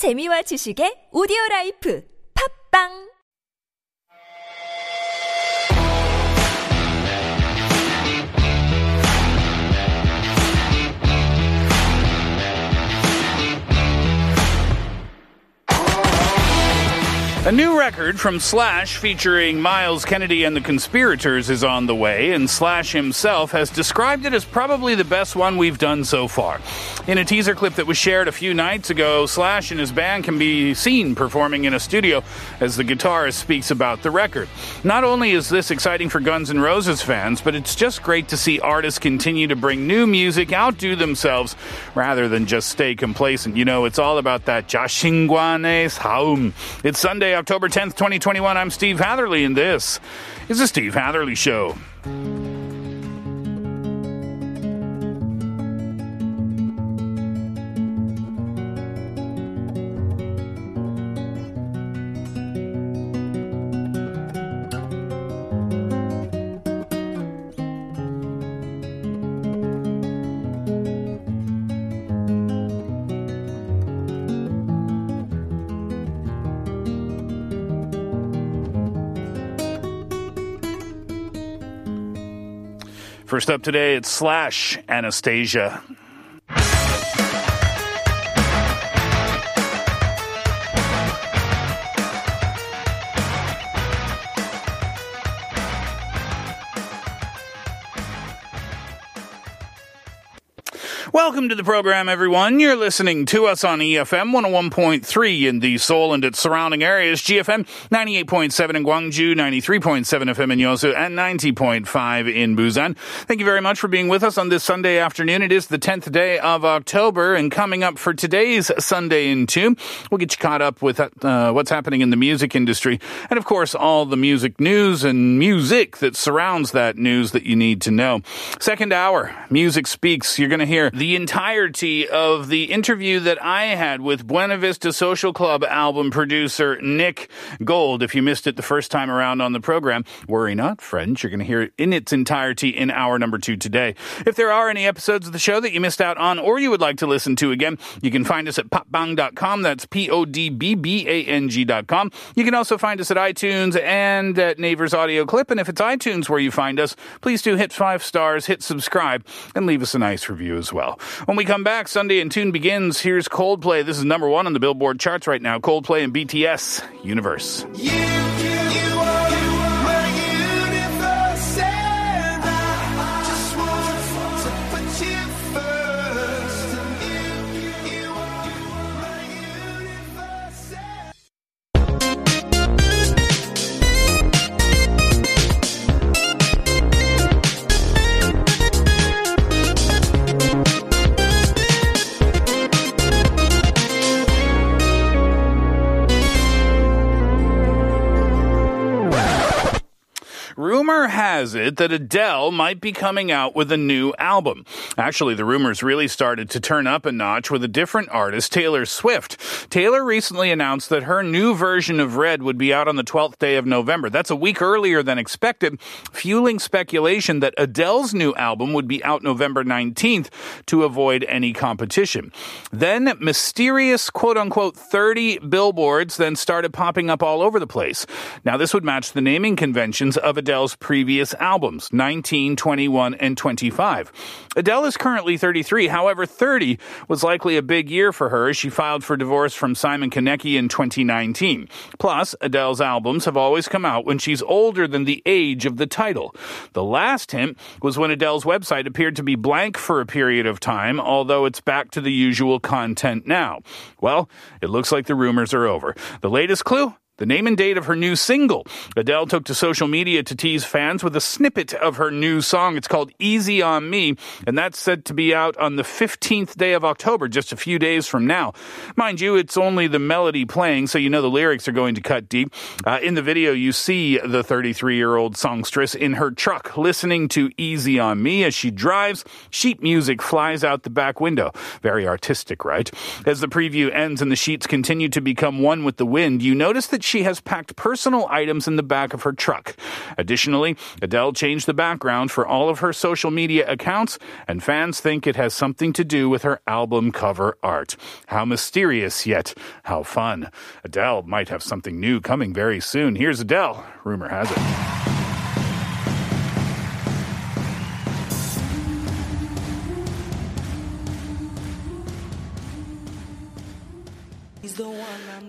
재미와 지식의 오디오 라이프. 팝빵 A new record from Slash featuring Myles Kennedy and the Conspirators is on the way, and Slash himself has described it as probably the best one we've done so far. In a teaser clip that was shared a few nights ago, Slash and his band can be seen performing in a studio as the guitarist speaks about the record. Not only is this exciting for Guns N' Roses fans, but it's just great to see artists continue to bring new music, outdo themselves, rather than just stay complacent. You know, it's all about that Jashingwanes Haum. It's Sunday October 10th, 2021. I'm Steve Hatherley, and this is the Steve Hatherley Show. First up today, it's Slash Anastasia. Welcome to the program, everyone. You're listening to us on EFM 101.3 in the Seoul and its surrounding areas, GFM 98.7 in Gwangju, 93.7 FM in Yosu, and 90.5 in Busan. Thank you very much for being with us on this Sunday afternoon. It is the 10th day of October, and coming up for today's Sunday in Tune, we'll get you caught up with uh, what's happening in the music industry, and of course, all the music news and music that surrounds that news that you need to know. Second hour, Music Speaks. You're going to hear the entirety of the interview that I had with Buena Vista Social Club album producer Nick Gold. If you missed it the first time around on the program, worry not, friends. You're going to hear it in its entirety in hour number two today. If there are any episodes of the show that you missed out on or you would like to listen to again, you can find us at podbbang.com. That's P-O-D-B-B-A-N-G.com. You can also find us at iTunes and at Naver's Audio Clip. And if it's iTunes where you find us, please do hit five stars, hit subscribe, and leave us a nice review as well. When we come back, Sunday in Tune begins. Here's Coldplay. This is number one on the Billboard charts right now. Coldplay and BTS Universe. You, has it that Adele might be coming out with a new album. Actually, the rumors really started to turn up a notch with a different artist, Taylor Swift. Taylor recently announced that her new version of Red would be out on the 12th day of November. That's a week earlier than expected, fueling speculation that Adele's new album would be out November 19th to avoid any competition. Then mysterious quote unquote 30 billboards then started popping up all over the place. Now this would match the naming conventions of Adele's previous albums, 19, 21, and 25. Adele is currently 33. However, 30 was likely a big year for her as she filed for divorce from Simon Konecki in 2019. Plus, Adele's albums have always come out when she's older than the age of the title. The last hint was when Adele's website appeared to be blank for a period of time, although it's back to the usual content now. Well, it looks like the rumors are over. The latest clue? The name and date of her new single. Adele took to social media to tease fans with a snippet of her new song. It's called Easy on Me, and that's said to be out on the 15th day of October, just a few days from now. Mind you, it's only the melody playing, so you know the lyrics are going to cut deep. Uh, in the video, you see the 33 year old songstress in her truck listening to Easy on Me as she drives. Sheet music flies out the back window. Very artistic, right? As the preview ends and the sheets continue to become one with the wind, you notice that she has packed personal items in the back of her truck. Additionally, Adele changed the background for all of her social media accounts, and fans think it has something to do with her album cover art. How mysterious, yet how fun. Adele might have something new coming very soon. Here's Adele. Rumor has it.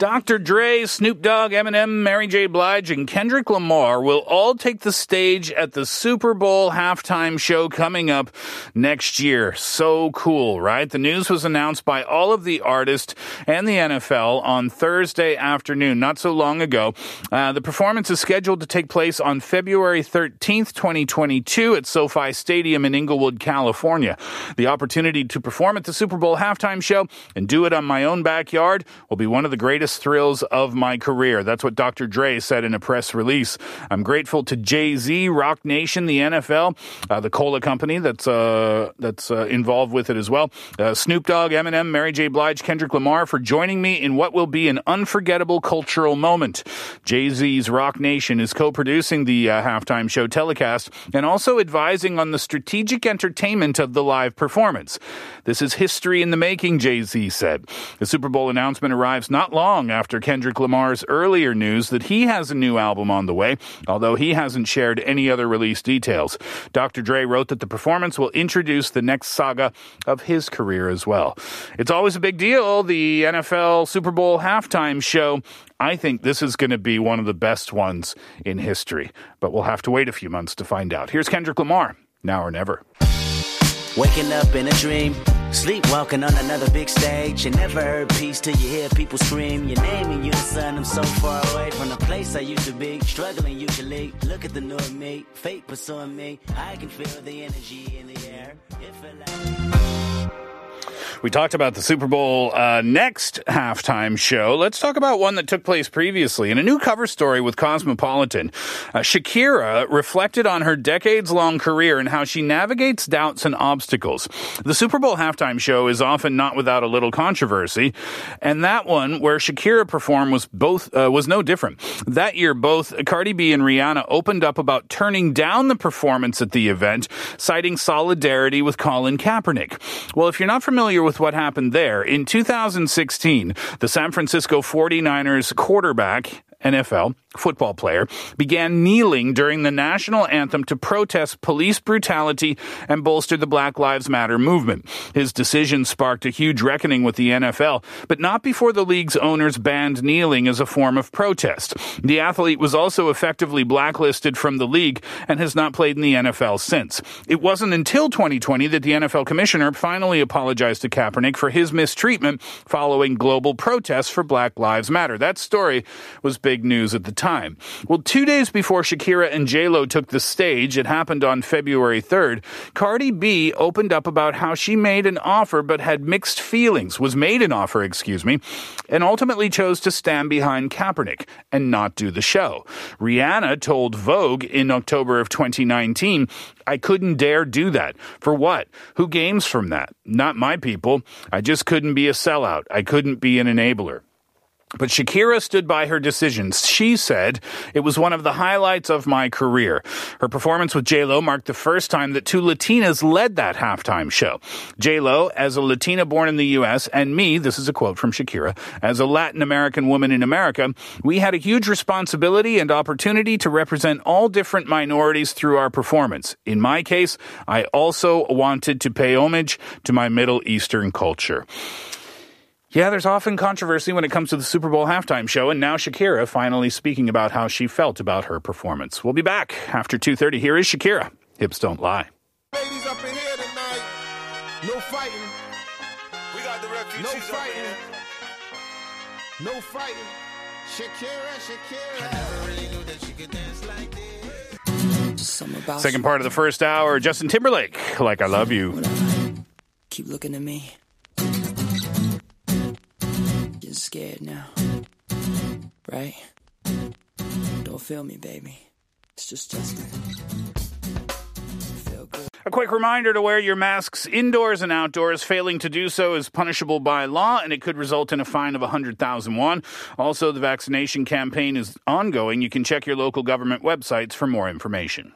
Dr. Dre, Snoop Dogg, Eminem, Mary J. Blige, and Kendrick Lamar will all take the stage at the Super Bowl halftime show coming up next year. So cool, right? The news was announced by all of the artists and the NFL on Thursday afternoon, not so long ago. Uh, the performance is scheduled to take place on February 13th, 2022 at SoFi Stadium in Inglewood, California. The opportunity to perform at the Super Bowl halftime show and do it on my own backyard will be one of the greatest thrills of my career. That's what Dr. Dre said in a press release. I'm grateful to Jay Z, Roc Nation, the NFL, uh, the cola company that's uh, that's uh, involved with it as well. Uh, Snoop Dogg, Eminem, Mary J. Blige, Kendrick Lamar for joining me in what will be an unforgettable cultural moment. Jay Z's Roc Nation is co-producing the uh, halftime show telecast and also advising on the strategic entertainment of the live performance. This is history in the making, Jay Z said. The Super Bowl announcement arrives not long after Kendrick Lamar's earlier news that he has a new album on the way, although he hasn't shared any other release details. Dr. Dre wrote that the performance will introduce the next saga of his career as well. It's always a big deal, the NFL Super Bowl halftime show. I think this is going to be one of the best ones in history, but we'll have to wait a few months to find out. Here's Kendrick Lamar, Now or Never. Waking up in a dream, sleepwalking on another big stage. You never heard peace till you hear people scream your name and in unison. I'm so far away from the place I used to be, struggling usually. Look at the new me, fate pursuing me. I can feel the energy in the air. It feel like. We talked about the Super Bowl uh, next halftime show. Let's talk about one that took place previously. In a new cover story with Cosmopolitan, uh, Shakira reflected on her decades long career and how she navigates doubts and obstacles. The Super Bowl halftime show is often not without a little controversy, and that one where Shakira performed was both uh, was no different. That year, both Cardi B and Rihanna opened up about turning down the performance at the event, citing solidarity with Colin Kaepernick. Well, if you're not familiar with what happened there, in 2016, the San Francisco 49ers quarterback NFL football player, began kneeling during the national anthem to protest police brutality and bolster the Black Lives Matter movement. His decision sparked a huge reckoning with the NFL, but not before the league's owners banned kneeling as a form of protest. The athlete was also effectively blacklisted from the league and has not played in the NFL since. It wasn't until 2020 that the NFL commissioner finally apologized to Kaepernick for his mistreatment following global protests for Black Lives Matter. That story was big news at the time. Well, two days before Shakira and J-Lo took the stage, it happened on February 3rd, Cardi B opened up about how she made an offer but had mixed feelings, was made an offer, excuse me, and ultimately chose to stand behind Kaepernick and not do the show. Rihanna told Vogue in October of 2019, I couldn't dare do that. For what? Who gains from that? Not my people. I just couldn't be a sellout. I couldn't be an enabler. But Shakira stood by her decisions. She said, it was one of the highlights of my career. Her performance with J-Lo marked the first time that two Latinas led that halftime show. J-Lo, as a Latina born in the U.S., and me, this is a quote from Shakira, as a Latin American woman in America, we had a huge responsibility and opportunity to represent all different minorities through our performance. In my case, I also wanted to pay homage to my Middle Eastern culture. Yeah, there's often controversy when it comes to the Super Bowl halftime show, and now Shakira finally speaking about how she felt about her performance. We'll be back after 2.30. Here is Shakira. Hips don't lie. Ladies up in here tonight. No fighting. We got the refugees No fighting. here. No fighting. Shakira, Shakira. Second part of the first hour, Justin Timberlake, Like I Love You. Keep looking at me. Scared now. Right? Don't feel me, baby. It's just Justin. A quick reminder to wear your masks indoors and outdoors. Failing to do so is punishable by law and it could result in a fine of 100,000 won. Also, the vaccination campaign is ongoing. You can check your local government websites for more information.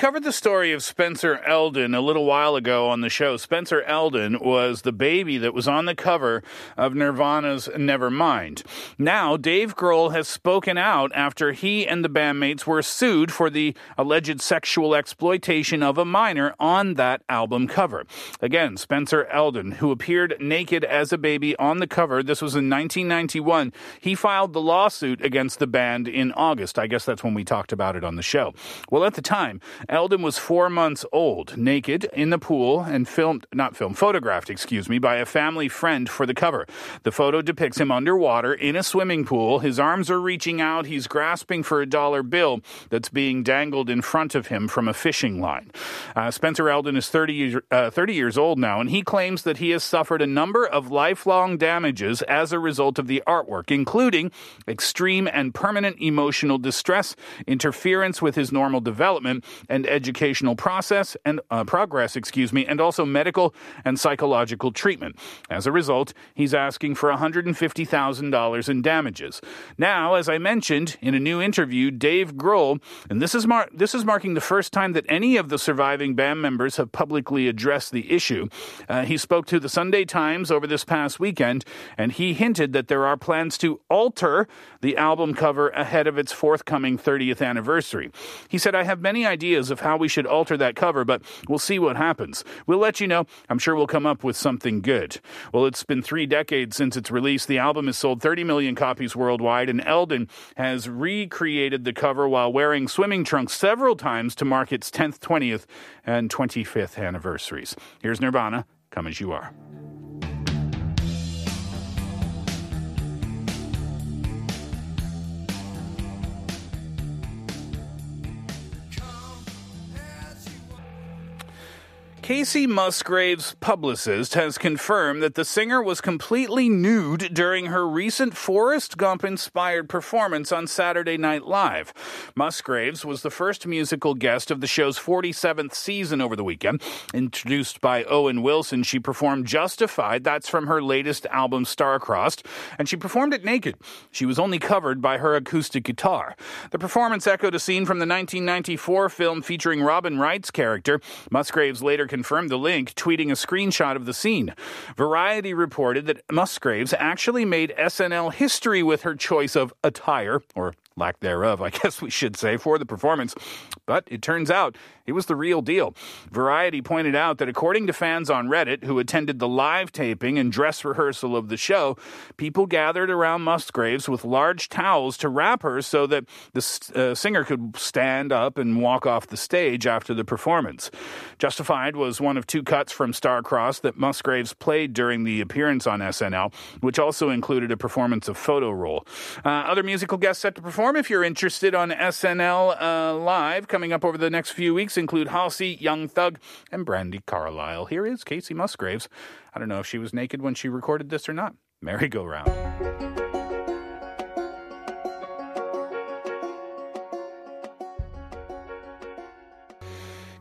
Covered the story of Spencer Elden a little while ago on the show. Spencer Elden was the baby that was on the cover of Nirvana's Nevermind. Now, Dave Grohl has spoken out after he and the bandmates were sued for the alleged sexual exploitation of a minor on that album cover. Again, Spencer Elden, who appeared naked as a baby on the cover, this was in 1991, he filed the lawsuit against the band in August. I guess that's when we talked about it on the show. Well, at the time, Elden was four months old, naked in the pool, and filmed, not filmed, photographed, excuse me, by a family friend for the cover. The photo depicts him underwater in a swimming pool. His arms are reaching out. He's grasping for a dollar bill that's being dangled in front of him from a fishing line. Uh, Spencer Elden is 30 years, uh, 30 years old now, and he claims that he has suffered a number of lifelong damages as a result of the artwork, including extreme and permanent emotional distress, interference with his normal development, and educational process and uh, progress, excuse me, and also medical and psychological treatment. As a result, he's asking for $150,000 in damages. Now, as I mentioned in a new interview, Dave Grohl, and this is mar- this is marking the first time that any of the surviving band members have publicly addressed the issue. Uh, he spoke to the Sunday Times over this past weekend, and he hinted that there are plans to alter the album cover ahead of its forthcoming 30th anniversary. He said, I have many ideas of how we should alter that cover, but we'll see what happens. We'll let you know. I'm sure we'll come up with something good. Well, it's been three decades since its release. The album has sold 30 million copies worldwide, and Elden has recreated the cover while wearing swimming trunks several times to mark its 10th, 20th, and 25th anniversaries. Here's Nirvana, Come As You Are. Kacey Musgraves' publicist has confirmed that the singer was completely nude during her recent Forrest Gump inspired performance on Saturday Night Live. Musgraves was the first musical guest of the show's 47th season over the weekend. Introduced by Owen Wilson, she performed Justified. That's from her latest album, Starcrossed, and she performed it naked. She was only covered by her acoustic guitar. The performance echoed a scene from the 1994 film featuring Robin Wright's character. Musgraves later confirmed the link, tweeting a screenshot of the scene. Variety reported that Musgraves actually made SNL history with her choice of attire, or lack thereof, I guess we should say, for the performance. But it turns out it was the real deal. Variety pointed out that according to fans on Reddit who attended the live taping and dress rehearsal of the show, people gathered around Musgraves with large towels to wrap her so that the uh, singer could stand up and walk off the stage after the performance. Justified was one of two cuts from Starcross that Musgraves played during the appearance on SNL, which also included a performance of Photo Roll. Uh, other musical guests set to perform, if you're interested, on SNL uh, Live coming up over the next few weeks include Halsey, Young Thug, and Brandi Carlile. Here is Kacey Musgraves. I don't know if she was naked when she recorded this or not. Merry-go-round.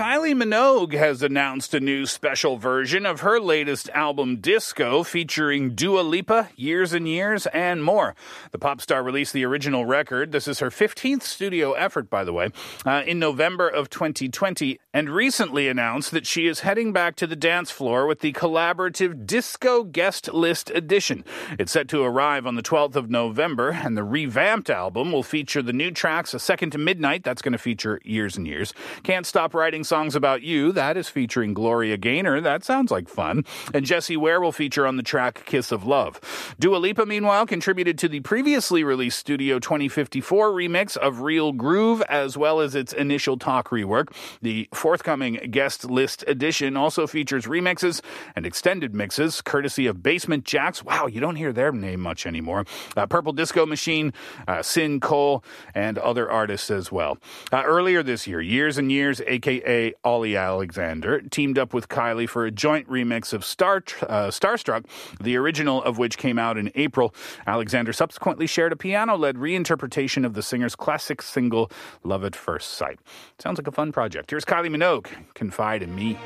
Kylie Minogue has announced a new special version of her latest album Disco featuring Dua Lipa, Years and Years, and more. The pop star released the original record. This is her 15th studio effort, by the way, uh, in November of 2020 and recently announced that she is heading back to the dance floor with the collaborative Disco Guest List Edition. It's set to arrive on the 12th of November, and the revamped album will feature the new tracks A Second to Midnight, that's going to feature Years and Years. Can't Stop Writing Songs About You, that is featuring Gloria Gaynor, that sounds like fun. And Jessie Ware will feature on the track Kiss of Love. Dua Lipa, meanwhile, contributed to the previously released Studio 2054 remix of Real Groove, as well as its initial talk rework. The forthcoming guest list edition also features remixes and extended mixes, courtesy of Basement Jaxx. Wow, you don't hear their name much anymore. Uh, Purple Disco Machine, uh, Sin Cole, and other artists as well. Uh, earlier this year, Years and Years, aka Olly Alexander, teamed up with Kylie for a joint remix of Star uh, Starstruck, the original of which came out in April. Alexander subsequently shared a piano-led reinterpretation of the singer's classic single "Love at First Sight." Sounds like a fun project. Here's Kylie Minogue, "Confide in Me."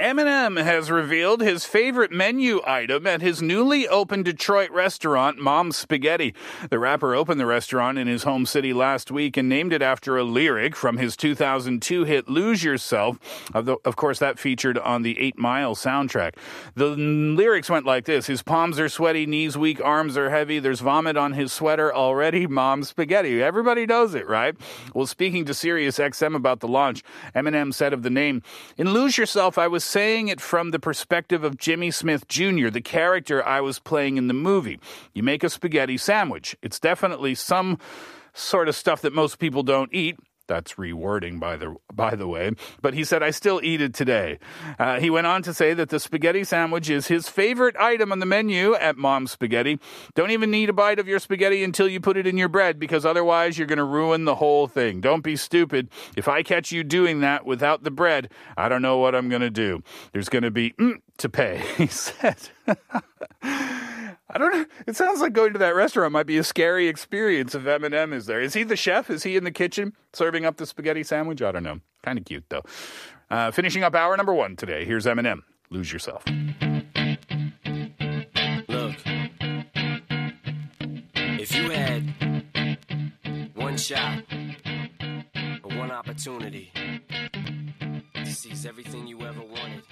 Eminem has revealed his favorite menu item at his newly opened Detroit restaurant, Mom's Spaghetti. The rapper opened the restaurant in his home city last week and named it after a lyric from his 2002 hit Lose Yourself. Of, course, that featured on the 8 Mile soundtrack. The lyrics went like this His palms are sweaty, knees weak, arms are heavy. There's vomit on his sweater already. Mom's Spaghetti. Everybody knows it, right? Well, speaking to Sirius XM about the launch, Eminem said of the name, In Lose Yourself, I was saying it from the perspective of Jimmy Smith Jr., the character I was playing in the movie. You make a spaghetti sandwich. It's definitely some sort of stuff that most people don't eat. That's rewording, by the by the way. But he said, "I still eat it today." Uh, he went on to say that the spaghetti sandwich is his favorite item on the menu at Mom's Spaghetti. Don't even need a bite of your spaghetti until you put it in your bread, because otherwise you're going to ruin the whole thing. Don't be stupid. If I catch you doing that without the bread, I don't know what I'm going to do. There's going to be mm, to pay. He said. I don't know. It sounds like going to that restaurant might be a scary experience if Eminem is there. Is he the chef? Is he in the kitchen serving up the spaghetti sandwich? I don't know. Kind of cute though. Uh, finishing up hour number one today. Here's Eminem. Lose yourself. Look, if you had one shot or one opportunity to seize everything you ever wanted.